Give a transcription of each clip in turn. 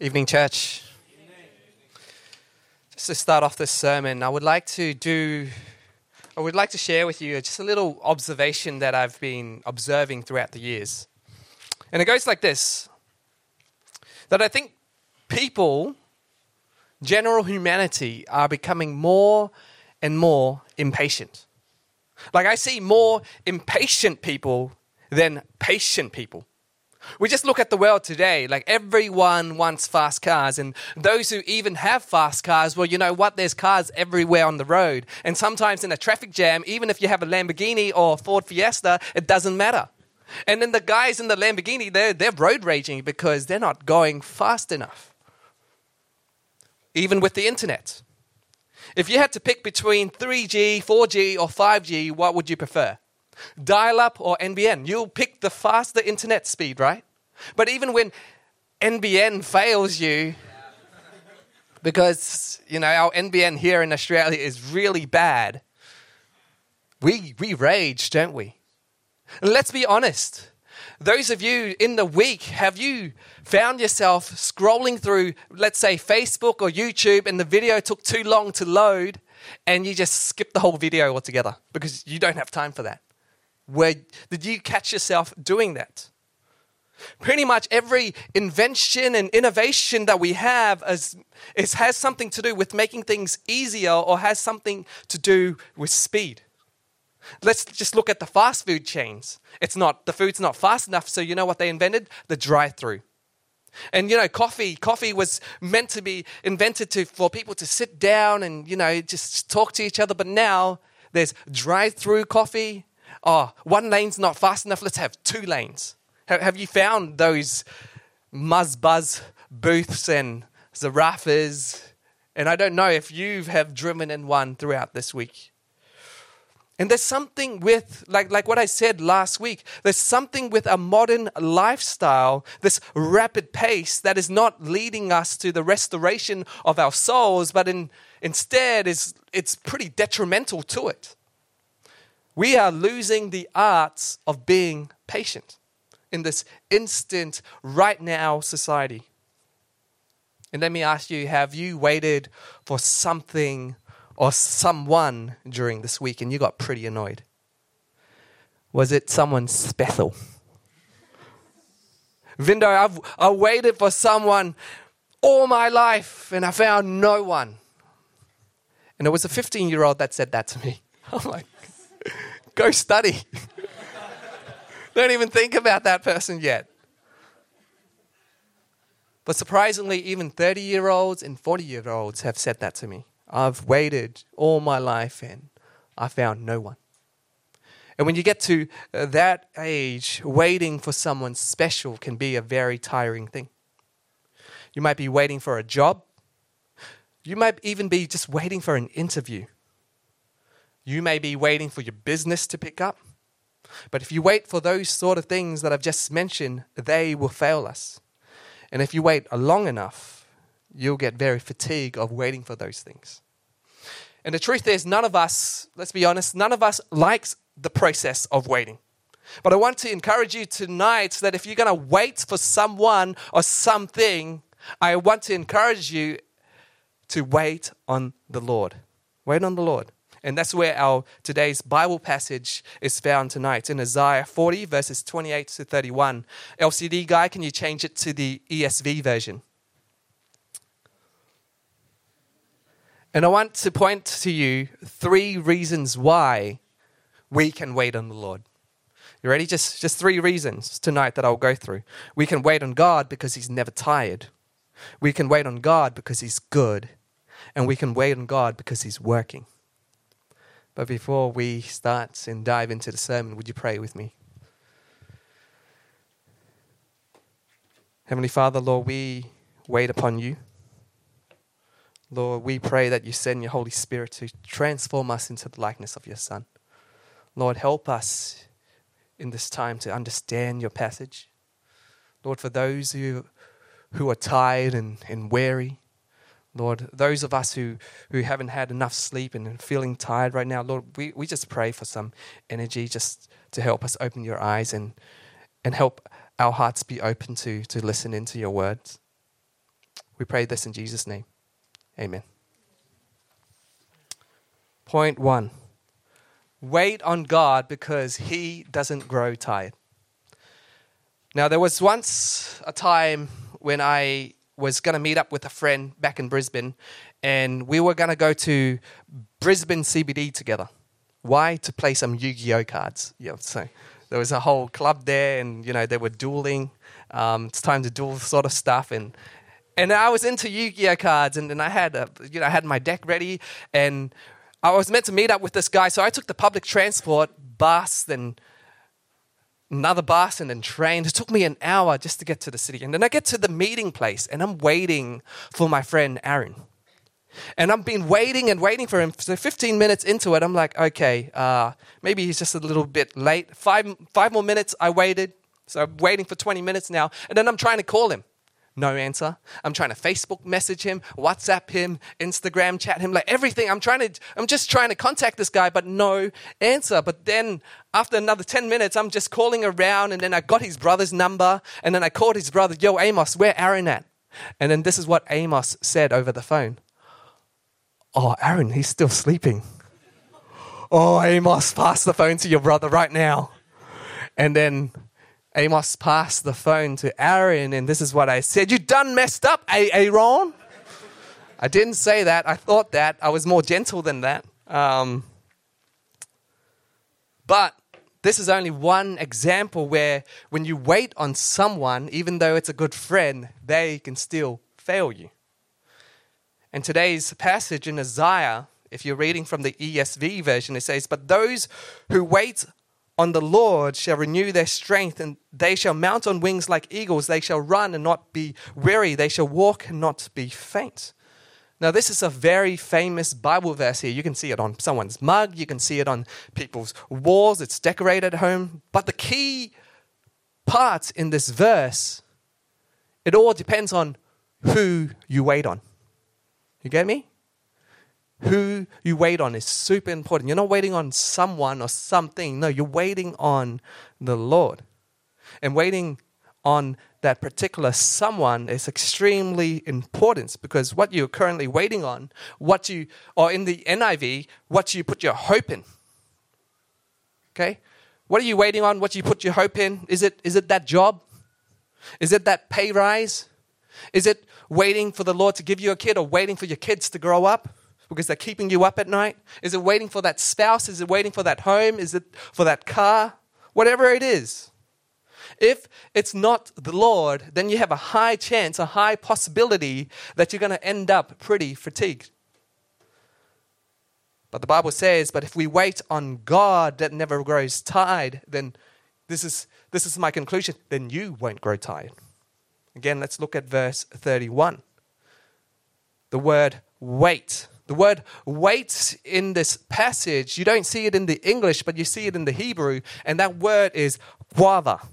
Evening, church. Just to start off this sermon, I would like to do, I would like to share with you just a little observation that I've been observing throughout the years. And it goes like this that I think people, general humanity, are becoming more and more impatient. Like I see more impatient people than patient people. We just look at the world today, like everyone wants fast cars, and those who even have fast cars, well, you know what? There's cars everywhere on the road. And sometimes in a traffic jam, even if you have a Lamborghini or a Ford Fiesta, it doesn't matter. And then the guys in the Lamborghini, they're, they're road raging because they're not going fast enough. Even with the internet. If you had to pick between 3G, 4G, or 5G, what would you prefer? dial up or NBN. You'll pick the faster internet speed, right? But even when NBN fails you, because you know our NBN here in Australia is really bad, we we rage, don't we? And let's be honest. Those of you in the week, have you found yourself scrolling through, let's say, Facebook or YouTube, and the video took too long to load, and you just skip the whole video altogether because you don't have time for that? Where did you catch yourself doing that? Pretty much every invention and innovation that we have is, is, has something to do with making things easier or has something to do with speed. Let's just look at the fast food chains. It's not the food's not fast enough, so you know what they invented? The drive-through. And you know, coffee, coffee was meant to be invented to for people to sit down and you know just talk to each other, but now there's drive-through coffee, oh, one lane's not fast enough, let's have two lanes. Have you found those Muzz Buzz and Zarraffa's? And I don't know if you have driven in one throughout this week. And there's something with, like, like what I said last week, there's something with a modern lifestyle, this rapid pace that is not leading us to the restoration of our souls, but in, instead is, it's pretty detrimental to it. We are losing the arts of being patient in this instant, right now society. And let me ask you have you waited for something or someone during this week and you got pretty annoyed? Was it someone special? Vindo, I've I waited for someone all my life and I found no one. And it was a 15 year old that said that to me. I'm like, Go study. Don't even think about that person yet. But surprisingly, even 30 year olds and 40 year olds have said that to me. I've waited all my life and I found no one. And when you get to uh, that age, waiting for someone special can be a very tiring thing. You might be waiting for a job. You might even be just waiting for an interview. You may be waiting for your business to pick up. But if you wait for those sort of things that I've just mentioned, they will fail us. And if you wait long enough, you'll get very fatigued of waiting for those things. And the truth is, none of us, let's be honest, none of us likes the process of waiting. But I want to encourage you tonight that if you're going to wait for someone or something, I want to encourage you to wait on the Lord. Wait on the Lord. And that's where our today's Bible passage is found tonight in Isaiah 40, verses 28 to 31. LCD guy, can you change it to the ESV version? And I want to point to you three reasons why we can wait on the Lord. You ready? Just, just three reasons tonight that I'll go through. We can wait on God because He's never tired. We can wait on God because He's good. And we can wait on God because He's working. But before we start and dive into the sermon, would you pray with me? Heavenly Father, Lord, we wait upon you. Lord, we pray that you send your Holy Spirit to transform us into the likeness of your Son. Lord, help us in this time to understand your passage. Lord, for those who, who are tired and, and weary, Lord, those of us who, who haven't had enough sleep and feeling tired right now, Lord, we, we just pray for some energy just to help us open your eyes and, and help our hearts be open to, to listen into your words. We pray this in Jesus' name. Amen. Point one wait on God because He doesn't grow tired. Now, there was once a time when I was going to meet up with a friend back in Brisbane, and we were going to go to Brisbane CBD together. Why? To play some Yu Gi Oh cards. Yeah, so there was a whole club there, and you know they were dueling. Um, it's time to duel sort of stuff, and and I was into Yu Gi Oh cards, and, and I had a, you know I had my deck ready, and I was meant to meet up with this guy, so I took the public transport bus, then another bus, and then train. It took me an hour just to get to the city, and then I get to the meeting place, and I'm waiting for my friend Aaron. And I've been waiting and waiting for him. So 15 minutes into it, I'm like, okay, uh, maybe he's just a little bit late. Five, five more minutes, I waited. So I'm waiting for 20 minutes now. And then I'm trying to call him no answer. I'm trying to Facebook message him, WhatsApp him, Instagram chat him, like everything. I'm trying to, I'm just trying to contact this guy, but no answer. But then after another 10 minutes, I'm just calling around and then I got his brother's number and then I called his brother, yo, Amos, where Aaron at? And then this is what Amos said over the phone. Oh, Aaron, he's still sleeping. Oh, Amos, pass the phone to your brother right now. And then Amos passed the phone to Aaron, and this is what I said You done messed up, Aaron. I didn't say that. I thought that. I was more gentle than that. Um, but this is only one example where when you wait on someone, even though it's a good friend, they can still fail you. And today's passage in Isaiah, if you're reading from the ESV version, it says, But those who wait on the Lord shall renew their strength, and they shall mount on wings like eagles. They shall run and not be weary. They shall walk and not be faint. Now, this is a very famous Bible verse here. You can see it on someone's mug, you can see it on people's walls, it's decorated at home. But the key part in this verse, it all depends on who you wait on. You get me? Who you wait on is super important. You're not waiting on someone or something. No, you're waiting on the Lord. And waiting on that particular someone is extremely important because what you're currently waiting on, what you, or in the NIV, what you put your hope in. Okay? What are you waiting on? What you put your hope in? Is it, is it that job? Is it that pay rise? Is it waiting for the Lord to give you a kid or waiting for your kids to grow up? Because they're keeping you up at night? Is it waiting for that spouse? Is it waiting for that home? Is it for that car? Whatever it is. If it's not the Lord, then you have a high chance, a high possibility that you're going to end up pretty fatigued. But the Bible says, but if we wait on God that never grows tired, then this is, this is my conclusion, then you won't grow tired. Again, let's look at verse 31. The word wait the word wait in this passage, you don't see it in the English, but you see it in the Hebrew, and that word is qavah,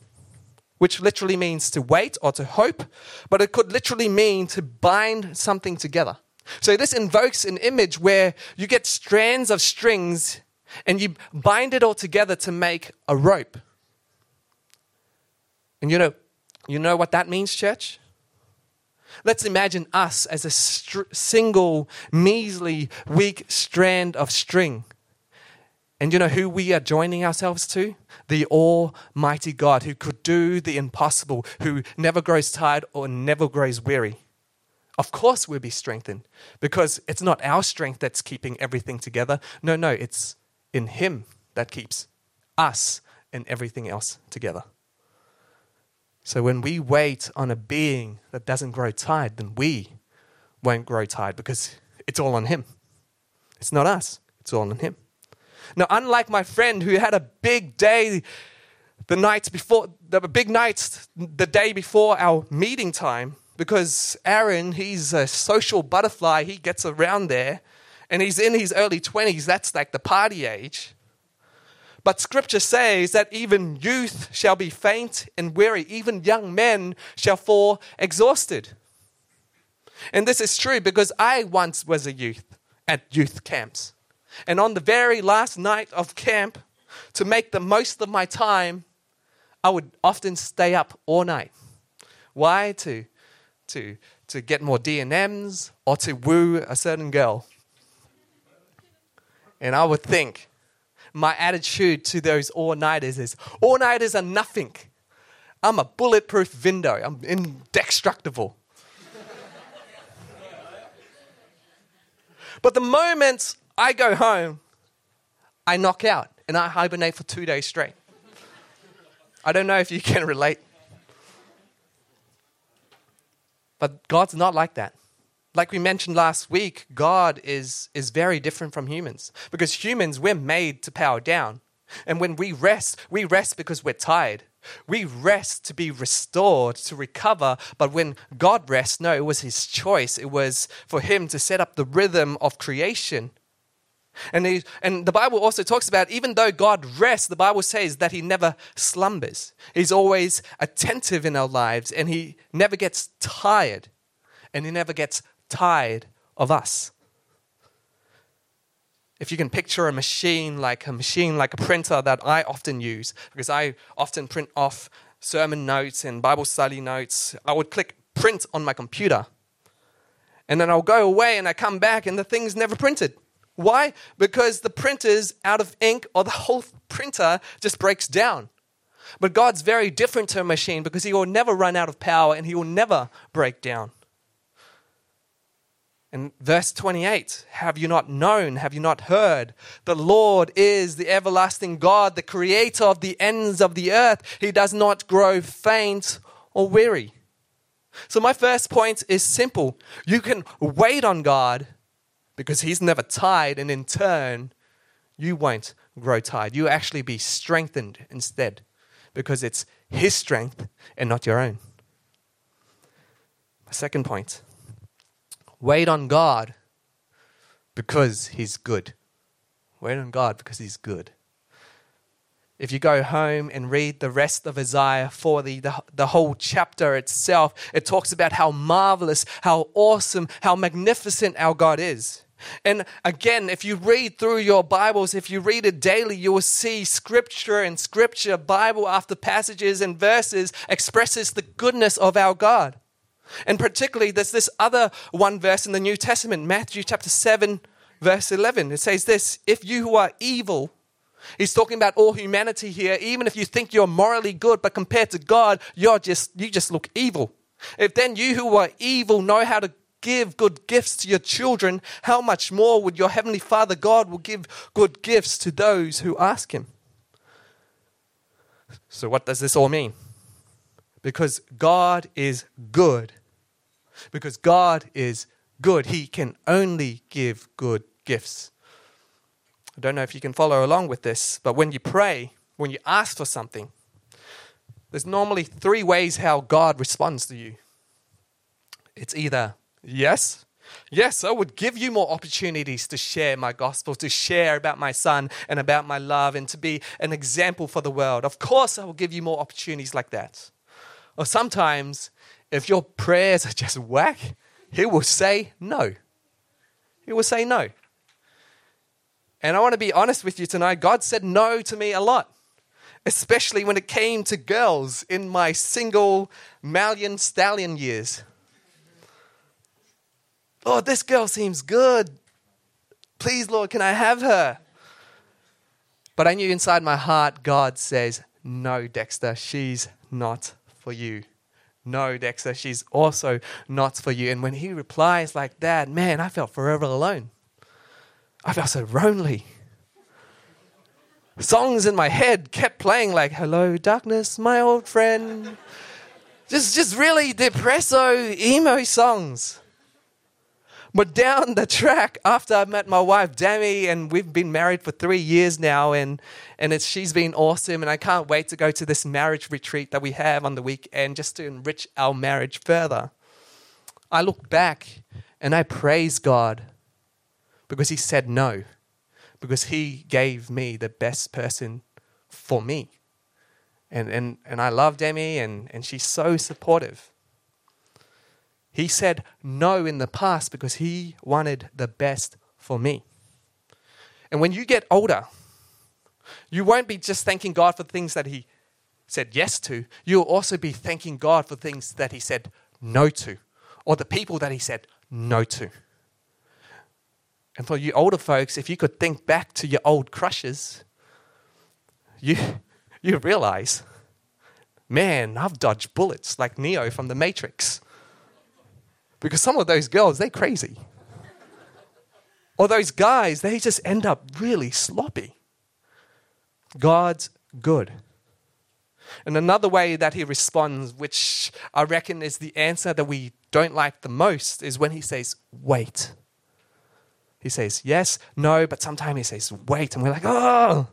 which literally means to wait or to hope, but it could literally mean to bind something together. So this invokes an image where you get strands of strings and you bind it all together to make a rope. And you know, you know what that means, church? Let's imagine us as a str- single, measly, weak strand of string. And you know who we are joining ourselves to? The Almighty God who could do the impossible, who never grows tired or never grows weary. Of course, we'll be strengthened because it's not our strength that's keeping everything together. No, no, it's in Him that keeps us and everything else together. So when we wait on a being that doesn't grow tired, then we won't grow tired because it's all on Him. It's not us, it's all on Him. Now, unlike my friend who had a big day the night before, the big night the day before our meeting time, because Aaron, he's a social butterfly, he gets around there, and he's in his early 20s, that's like the party age. But scripture says that even youth shall be faint and weary, even young men shall fall exhausted. And this is true because I once was a youth at youth camps. And on the very last night of camp, to make the most of my time, I would often stay up all night. Why? To, to to get more D&Ms or to woo a certain girl. And I would think my attitude to those all-nighters is all-nighters are nothing. I'm a bulletproof window. I'm indestructible. but the moment I go home, I knock out and I hibernate for two days straight. I don't know if you can relate. But God's not like that. Like we mentioned last week, God is, is very different from humans. Because humans, we're made to power down. And when we rest, we rest because we're tired. We rest to be restored, to recover. But when God rests, no, it was His choice. It was for Him to set up the rhythm of creation. And, he, and the Bible also talks about even though God rests, the Bible says that He never slumbers. He's always attentive in our lives and He never gets tired. And He never gets tired of us. If you can picture a machine like a machine like a printer that I often use, because I often print off sermon notes and Bible study notes, I would click print on my computer. And then I'll go away and I come back and the thing's never printed. Why? Because the printer's out of ink or the whole printer just breaks down. But God's very different to a machine because He will never run out of power and He will never break down. In verse 28, have you not known, have you not heard? The Lord is the everlasting God, the creator of the ends of the earth. He does not grow faint or weary. So, my first point is simple you can wait on God because he's never tired, and in turn, you won't grow tired. You actually be strengthened instead because it's his strength and not your own. My second point wait on God because he's good. Wait on God because he's good. If you go home and read the rest of Isaiah 40, the, the whole chapter itself, it talks about how marvelous, how awesome, how magnificent our God is. And again, if you read through your Bibles, if you read it daily, you will see scripture and scripture, Bible after passages and verses expresses the goodness of our God. And particularly, there's this other one verse in the New Testament, Matthew chapter 7, verse 11. It says this If you who are evil, he's talking about all humanity here, even if you think you're morally good, but compared to God, you're just, you just look evil. If then you who are evil know how to give good gifts to your children, how much more would your heavenly Father God will give good gifts to those who ask him? So what does this all mean? Because God is good. Because God is good, he can only give good gifts. I don't know if you can follow along with this, but when you pray, when you ask for something, there's normally three ways how God responds to you. It's either Yes. Yes, I would give you more opportunities to share my gospel, to share about my son and about my love, and to be an example for the world. Of course, I will give you more opportunities like that. Or sometimes, if your prayers are just whack, he will say no. He will say no. And I want to be honest with you tonight. God said no to me a lot, especially when it came to girls in my single Malian stallion years oh, this girl seems good. Please, Lord, can I have her? But I knew inside my heart, God says, no, Dexter, she's not for you. No, Dexter, she's also not for you. And when he replies like that, man, I felt forever alone. I felt so lonely. Songs in my head kept playing like, hello, darkness, my old friend. Just, just really depresso, emo songs. But down the track, after I met my wife, Demi, and we've been married for three years now, and, and it's, she's been awesome, and I can't wait to go to this marriage retreat that we have on the weekend just to enrich our marriage further. I look back and I praise God because He said no, because He gave me the best person for me. And, and, and I love Demi, and, and she's so supportive. He said no in the past because he wanted the best for me. And when you get older, you won't be just thanking God for things that he said yes to. You'll also be thanking God for things that he said no to or the people that he said no to. And for you older folks, if you could think back to your old crushes, you, you realize, man, I've dodged bullets like Neo from the Matrix. Because some of those girls, they're crazy. or those guys, they just end up really sloppy. God's good. And another way that he responds, which I reckon is the answer that we don't like the most, is when he says, wait. He says yes, no, but sometimes he says wait. And we're like, oh,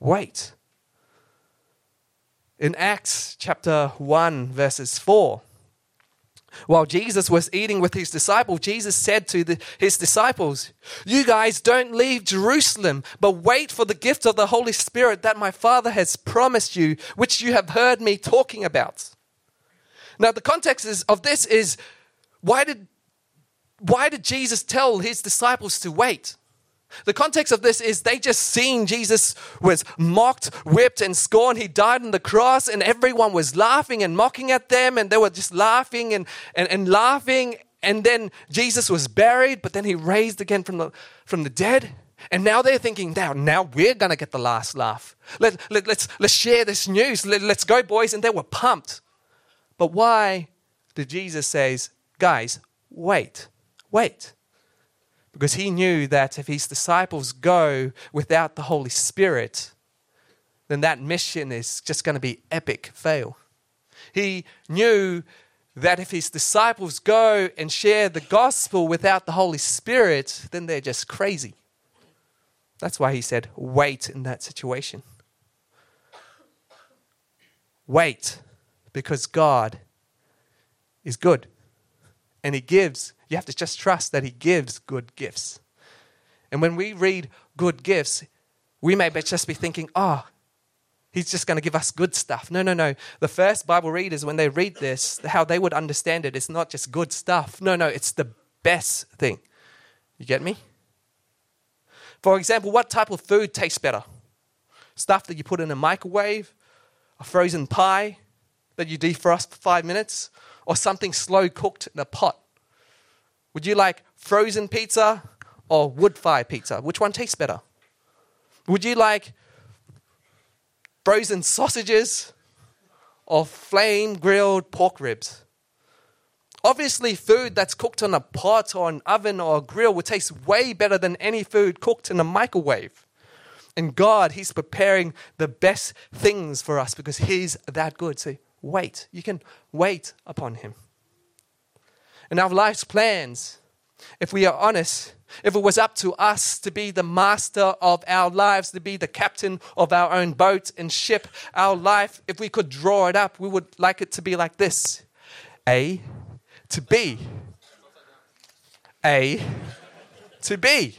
wait. In Acts chapter 1, verses 4, while Jesus was eating with his disciples, Jesus said to the, his disciples, You guys don't leave Jerusalem, but wait for the gift of the Holy Spirit that my Father has promised you, which you have heard me talking about. Now, the context is, of this is why did, why did Jesus tell his disciples to wait? The context of this is they just seen Jesus was mocked, whipped, and scorned. He died on the cross, and everyone was laughing and mocking at them, and they were just laughing and, and, and laughing. And then Jesus was buried, but then he raised again from the, from the dead. And now they're thinking, now, now we're going to get the last laugh. Let, let, let's, let's share this news. Let, let's go, boys. And they were pumped. But why did Jesus say, guys, wait, wait? Because he knew that if his disciples go without the Holy Spirit, then that mission is just going to be epic fail. He knew that if his disciples go and share the gospel without the Holy Spirit, then they're just crazy. That's why he said, wait in that situation. Wait, because God is good and he gives you have to just trust that He gives good gifts. And when we read good gifts, we may just be thinking, oh, He's just going to give us good stuff. No, no, no. The first Bible readers, when they read this, how they would understand it, it's not just good stuff. No, no, it's the best thing. You get me? For example, what type of food tastes better? Stuff that you put in a microwave, a frozen pie that you defrost for five minutes, or something slow cooked in a pot? Would you like frozen pizza or wood fire pizza? Which one tastes better? Would you like frozen sausages or flame grilled pork ribs? Obviously, food that's cooked on a pot or an oven or a grill would taste way better than any food cooked in a microwave. And God, He's preparing the best things for us because He's that good. So wait. You can wait upon Him and our life's plans, if we are honest, if it was up to us to be the master of our lives, to be the captain of our own boat and ship, our life, if we could draw it up, we would like it to be like this A to B. A to B.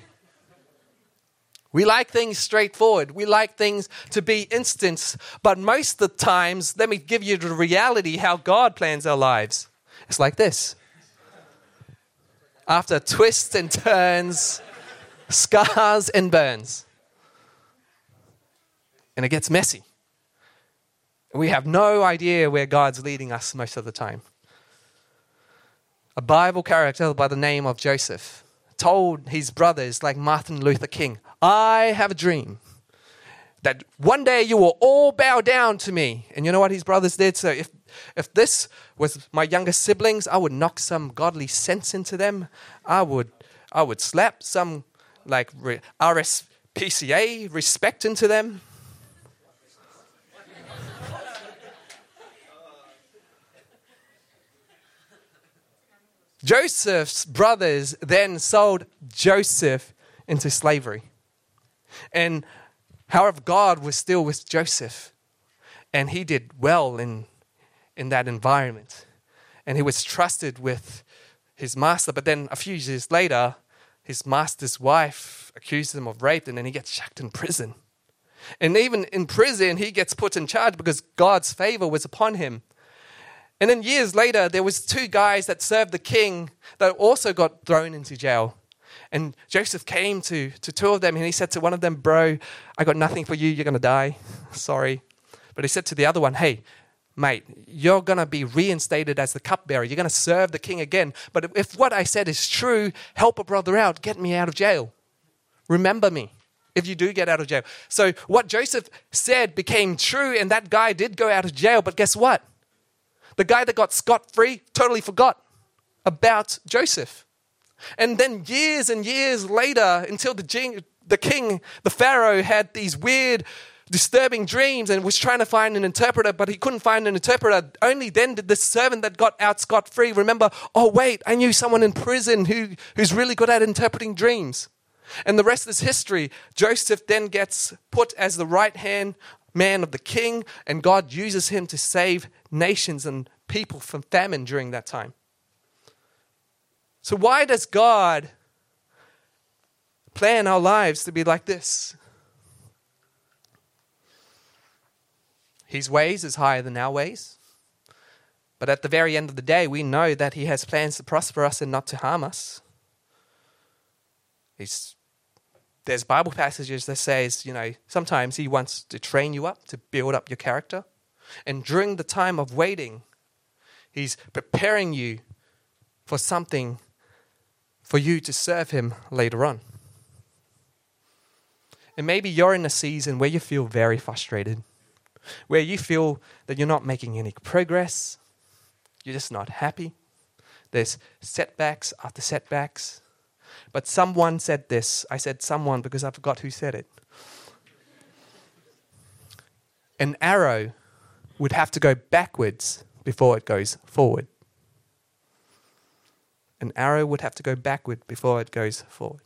We like things straightforward. We like things to be instant. But most of the times, let me give you the reality how God plans our lives. It's like this after twists and turns, scars and burns. And it gets messy. We have no idea where God's leading us most of the time. A Bible character by the name of Joseph told his brothers, like Martin Luther King, I have a dream that one day you will all bow down to me. And you know what his brothers did? So if if this was my younger siblings, I would knock some godly sense into them. I would, I would slap some like RSPCA respect into them. Joseph's brothers then sold Joseph into slavery. And however, God was still with Joseph. And he did well in in that environment. And he was trusted with his master. But then a few years later, his master's wife accused him of rape, and then he gets chucked in prison. And even in prison, he gets put in charge because God's favor was upon him. And then years later, there was two guys that served the king that also got thrown into jail. And Joseph came to, to two of them and he said to one of them, Bro, I got nothing for you. You're going to die. Sorry. But he said to the other one, Hey, mate, you're going to be reinstated as the cupbearer. You're going to serve the king again. But if what I said is true, help a brother out, get me out of jail. Remember me if you do get out of jail. So what Joseph said became true, and that guy did go out of jail. But guess what? The guy that got scot free totally forgot about Joseph. And then years and years later, until the, the king, the Pharaoh, had these weird, disturbing dreams and was trying to find an interpreter, but he couldn't find an interpreter. Only then did the servant that got out scot free remember, oh, wait, I knew someone in prison who, who's really good at interpreting dreams. And the rest is history. Joseph then gets put as the right hand man of the king, and God uses him to save nations and people from famine during that time. So, why does God plan our lives to be like this? His ways is higher than our ways. But at the very end of the day, we know that He has plans to prosper us and not to harm us. He's, there's Bible passages that says, you know, sometimes He wants to train you up, to build up your character. And during the time of waiting, He's preparing you for something for you to serve Him later on. And maybe you're in a season where you feel very frustrated, where you feel that you're not making any progress, you're just not happy. There's setbacks after setbacks. But someone said this. I said someone because I forgot who said it. An arrow would have to go backwards before it goes forward an arrow would have to go backward before it goes forward.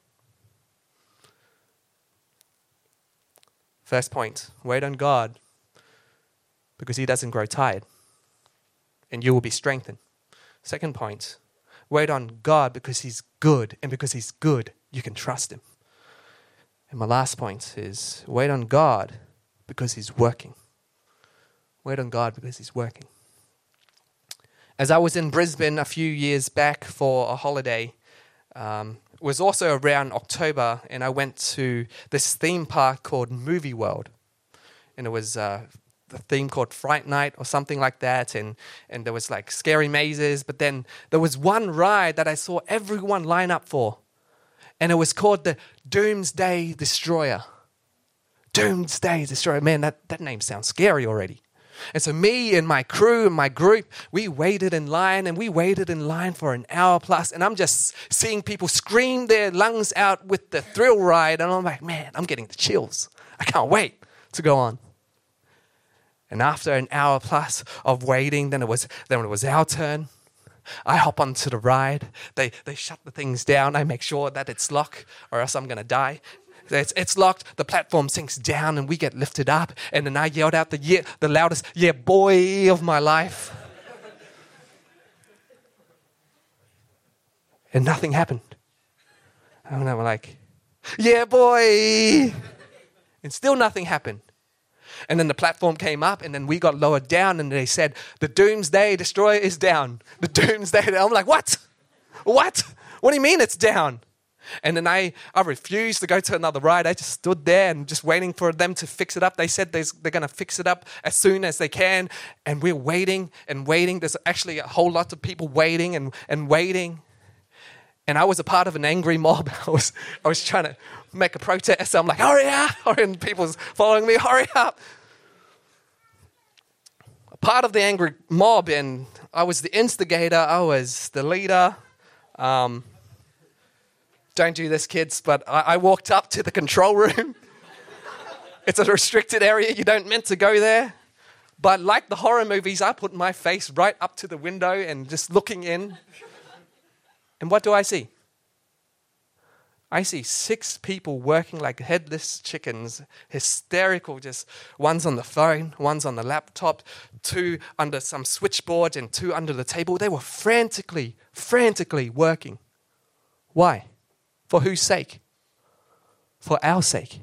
First point wait on God because He doesn't grow tired and you will be strengthened. Second point wait on God because He's good and because He's good, you can trust Him. And my last point is wait on God because He's working. Wait on God because He's working. As I was in Brisbane a few years back for a holiday, um, it was also around October, and I went to this theme park called Movie World. And it was uh, a theme called Fright Night or something like that. And, and there was like scary mazes. But then there was one ride that I saw everyone line up for. And it was called the Doomsday Destroyer. Doomsday Destroyer. Man, that, that name sounds scary already. And so, me and my crew and my group, we waited in line and we waited in line for an hour plus, And I'm just seeing people scream their lungs out with the thrill ride. And I'm like, man, I'm getting the chills. I can't wait to go on. And after an hour plus of waiting, then it was, then it was our turn. I hop onto the ride. They, they shut the things down. I make sure that it's locked, or else I'm going to die. It's, it's locked. The platform sinks down and we get lifted up. And then I yelled out the, yeah, the loudest, yeah, boy of my life. and nothing happened. And I'm like, yeah, boy. And still nothing happened. And then the platform came up, and then we got lowered down, and they said, The Doomsday Destroyer is down. The Doomsday. I'm like, What? What? What do you mean it's down? And then I, I refused to go to another ride. I just stood there and just waiting for them to fix it up. They said they're going to fix it up as soon as they can. And we're waiting and waiting. There's actually a whole lot of people waiting and, and waiting. And I was a part of an angry mob. I was, I was trying to make a protest. I'm like, hurry up. And people's following me, hurry up. A part of the angry mob, and I was the instigator, I was the leader. Um, don't do this, kids, but I, I walked up to the control room. it's a restricted area, you don't meant to go there. But like the horror movies, I put my face right up to the window and just looking in. And what do I see? I see six people working like headless chickens, hysterical, just one's on the phone, one's on the laptop, two under some switchboard, and two under the table. They were frantically, frantically working. Why? For whose sake? For our sake.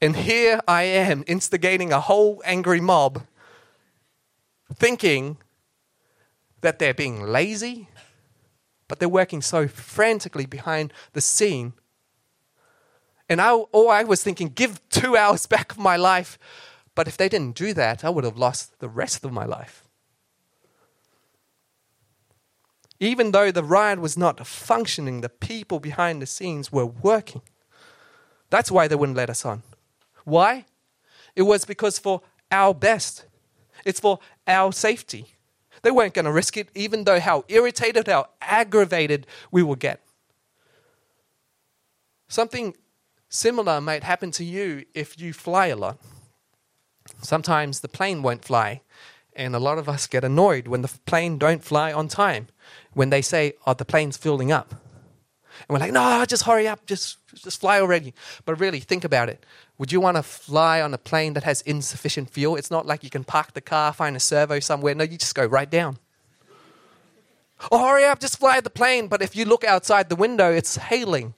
And here I am instigating a whole angry mob, thinking that they're being lazy, but they're working so frantically behind the scene. And I, all I was thinking, give two hours back of my life. But if they didn't do that, I would have lost the rest of my life. Even though the ride was not functioning, the people behind the scenes were working. That's why they wouldn't let us on. Why? It was because for our best, it's for our safety. They weren't going to risk it, even though how irritated, how aggravated we will get. Something similar might happen to you if you fly a lot. Sometimes the plane won't fly, and a lot of us get annoyed when the plane don't fly on time. When they say, "Oh, the plane's filling up," and we're like, "No, just hurry up, just just fly already." But really, think about it. Would you want to fly on a plane that has insufficient fuel? It's not like you can park the car, find a servo somewhere. No, you just go right down. Oh, hurry up, just fly the plane. But if you look outside the window, it's hailing.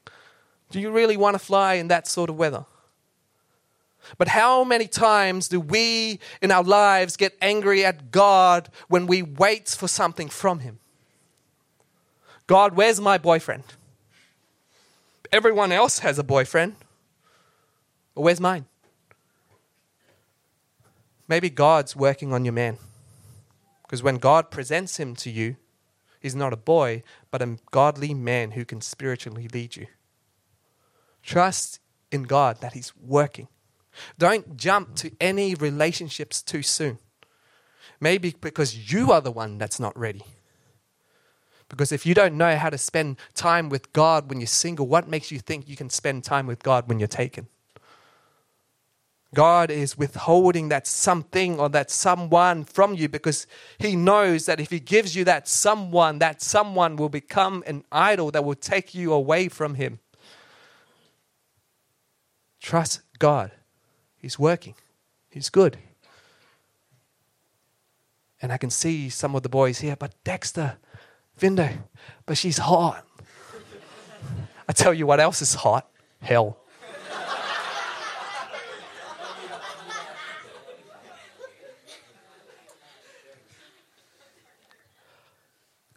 Do you really want to fly in that sort of weather? But how many times do we in our lives get angry at God when we wait for something from Him? God, where's my boyfriend? Everyone else has a boyfriend. But where's mine? Maybe God's working on your man. Because when God presents him to you, he's not a boy, but a godly man who can spiritually lead you. Trust in God that he's working. Don't jump to any relationships too soon. Maybe because you are the one that's not ready. Because if you don't know how to spend time with God when you're single, what makes you think you can spend time with God when you're taken? God is withholding that something or that someone from you because He knows that if He gives you that someone, that someone will become an idol that will take you away from Him. Trust God. He's working, He's good. And I can see some of the boys here, but Dexter, Vindo, but she's hot. I tell you what else is hot hell.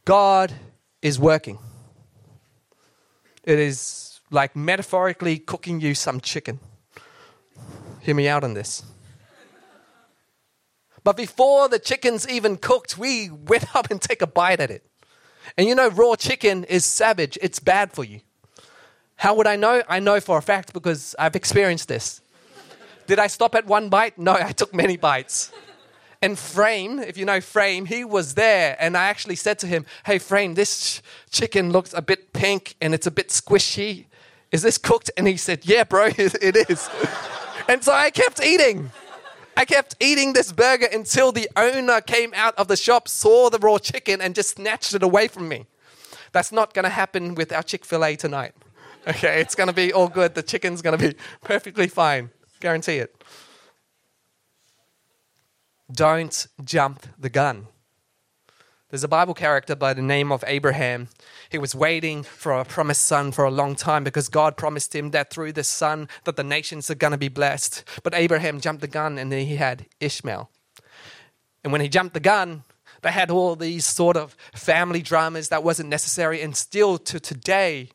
God is working. It is like metaphorically cooking you some chicken. Hear me out on this. But before the chicken's even cooked, we went up and take a bite at it. And you know, raw chicken is savage, it's bad for you. How would I know? I know for a fact because I've experienced this. Did I stop at one bite? No, I took many bites. And Frame, if you know Frame, he was there. And I actually said to him, Hey, Frame, this chicken looks a bit pink and it's a bit squishy. Is this cooked? And he said, Yeah, bro, it is. and so I kept eating. I kept eating this burger until the owner came out of the shop, saw the raw chicken, and just snatched it away from me. That's not going to happen with our Chick fil A tonight. Okay, it's going to be all good. The chicken's going to be perfectly fine. Guarantee it. Don't jump the gun. There's a Bible character by the name of Abraham. He was waiting for a promised son for a long time because God promised him that through this son that the nations are going to be blessed. But Abraham jumped the gun and then he had Ishmael. And when he jumped the gun, they had all these sort of family dramas that wasn't necessary and still to today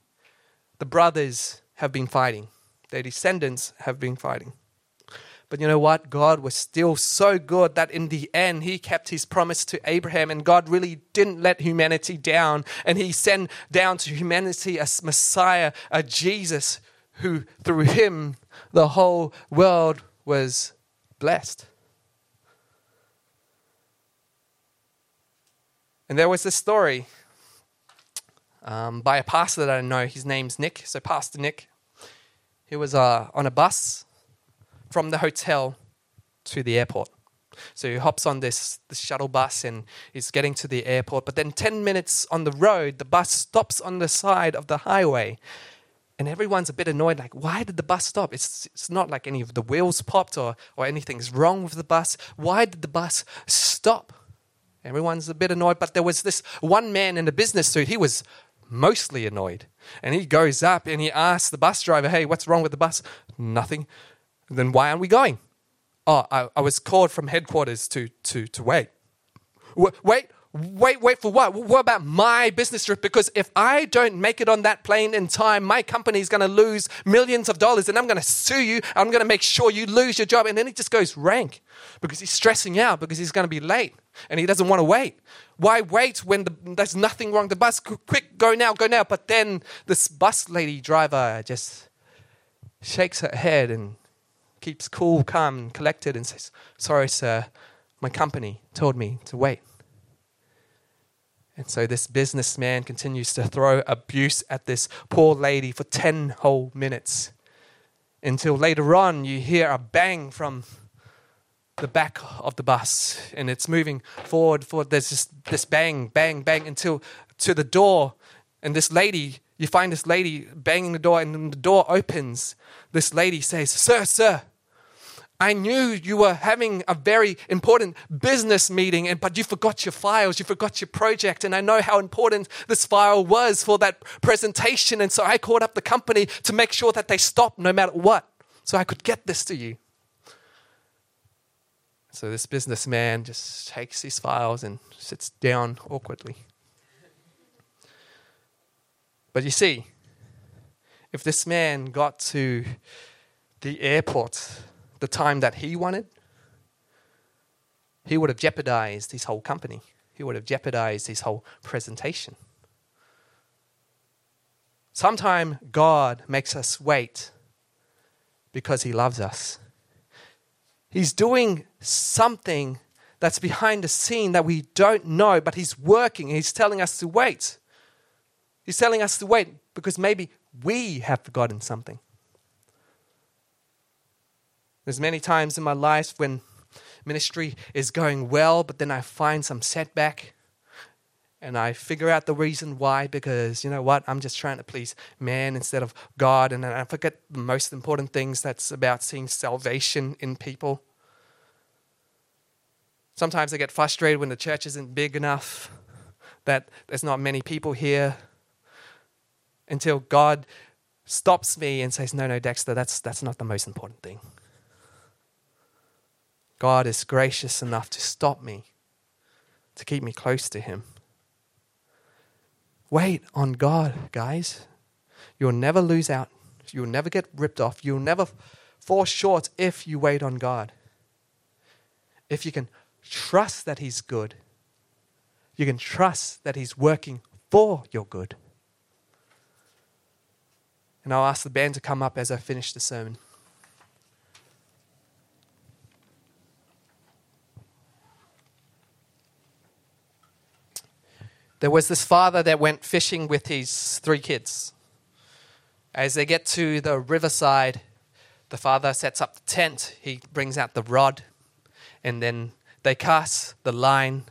the brothers have been fighting. Their descendants have been fighting. But you know what? God was still so good that in the end, He kept His promise to Abraham, and God really didn't let humanity down. And He sent down to humanity a Messiah, a Jesus, who through Him the whole world was blessed. And there was this story um, by a pastor that I know. His name's Nick. So, Pastor Nick. He was uh, on a bus from the hotel to the airport. So he hops on this, this shuttle bus and is getting to the airport. But then 10 minutes on the road, the bus stops on the side of the highway. And everyone's a bit annoyed, like, why did the bus stop? It's, it's not like any of the wheels popped or, or anything's wrong with the bus. Why did the bus stop? Everyone's a bit annoyed. But there was this one man in a business suit. He was mostly annoyed. And he goes up and he asks the bus driver, hey, what's wrong with the bus? Nothing. Then why aren't we going? Oh, I, I was called from headquarters to, to, to wait. W- wait, Wait, wait for what? What about my business trip? Because if I don't make it on that plane in time, my company is going to lose millions of dollars and I'm going to sue you. I'm going to make sure you lose your job. And then he just goes rank because he's stressing out because he's going to be late and he doesn't want to wait. Why wait when the, there's nothing wrong? The bus, quick, go now, go now. But then this bus lady driver just shakes her head and keeps cool, calm, and collected and says, Sorry, sir, my company told me to wait. And so this businessman continues to throw abuse at this poor lady for 10 whole minutes until later on you hear a bang from the back of the bus. And it's moving forward forward. There's just this bang bang bang until to the door. And this lady you find this lady banging the door and the door opens. This lady says sir sir I knew you were having a very important business meeting, and, but you forgot your files, you forgot your project, and I know how important this file was for that presentation. And so I called up the company to make sure that they stopped no matter what, so I could get this to you. So this businessman just takes his files and sits down awkwardly. But you see, if this man got to the airport the time that he wanted, he would have jeopardized his whole company. He would have jeopardized his whole presentation. Sometimes God makes us wait because he loves us. He's doing something that's behind the scene that we don't know, but he's working. He's telling us to wait. He's telling us to wait because maybe we have forgotten something. There's many times in my life when ministry is going well, but then I find some setback and I figure out the reason why because you know what? I'm just trying to please man instead of God, and I forget the most important things that's about seeing salvation in people. Sometimes I get frustrated when the church isn't big enough, that there's not many people here, until God stops me and says, No, no, Dexter, that's, that's not the most important thing. God is gracious enough to stop me, to keep me close to Him. Wait on God, guys. You'll never lose out. You'll never get ripped off. You'll never fall short if you wait on God. If you can trust that He's good, you can trust that He's working for your good. And I'll ask the band to come up as I finish the sermon. There was this father that went fishing with his three kids. As they get to the riverside, the father sets up the tent. He brings out the rod, and then they cast the line.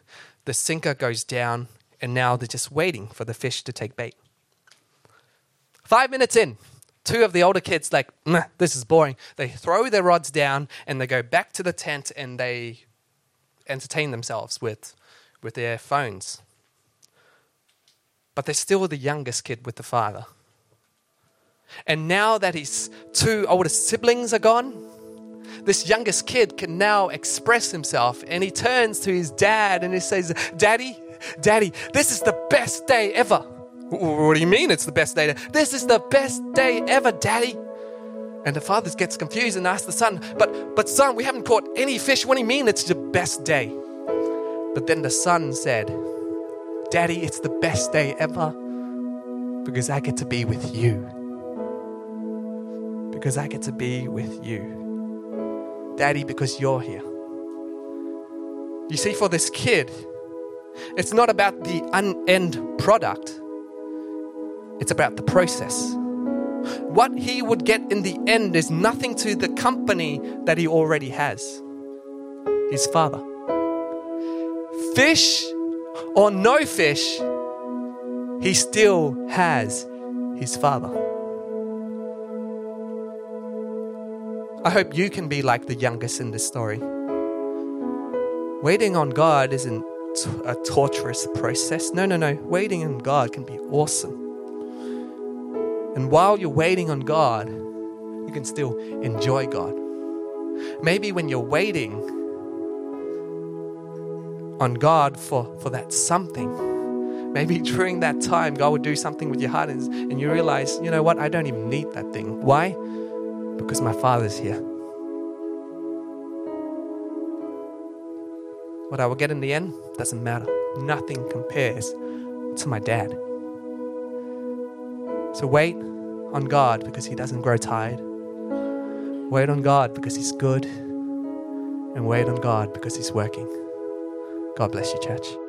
The sinker goes down, and now they're just waiting for the fish to take bait. Five minutes in, two of the older kids like, this is boring. They throw their rods down and they go back to the tent and they entertain themselves with, with their phones but they're still the youngest kid with the father. And now that his two older siblings are gone, this youngest kid can now express himself and he turns to his dad and he says, Daddy, Daddy, this is the best day ever. What do you mean it's the best day? This is the best day ever, Daddy. And the father gets confused and asks the son, But but son, we haven't caught any fish. What do you mean it's the best day? But then the son said, Daddy, it's the best day ever because I get to be with you. Because I get to be with you. Daddy, because you're here. You see, for this kid, it's not about the end product, it's about the process. What he would get in the end is nothing to the company that he already has his father. Fish or no fish, he still has his Father. I hope you can be like the youngest in this story. Waiting on God isn't a torturous process. No, no, no. Waiting on God can be awesome. And while you're waiting on God, you can still enjoy God. Maybe when you're waiting, on God for, for that something. Maybe during that time, God would do something with your heart and, and you realize, you know what, I don't even need that thing. Why? Because my Father's here. What I will get in the end doesn't matter. Nothing compares to my dad. So wait on God because He doesn't grow tired. Wait on God because He's good. And wait on God because He's working. God bless you, church.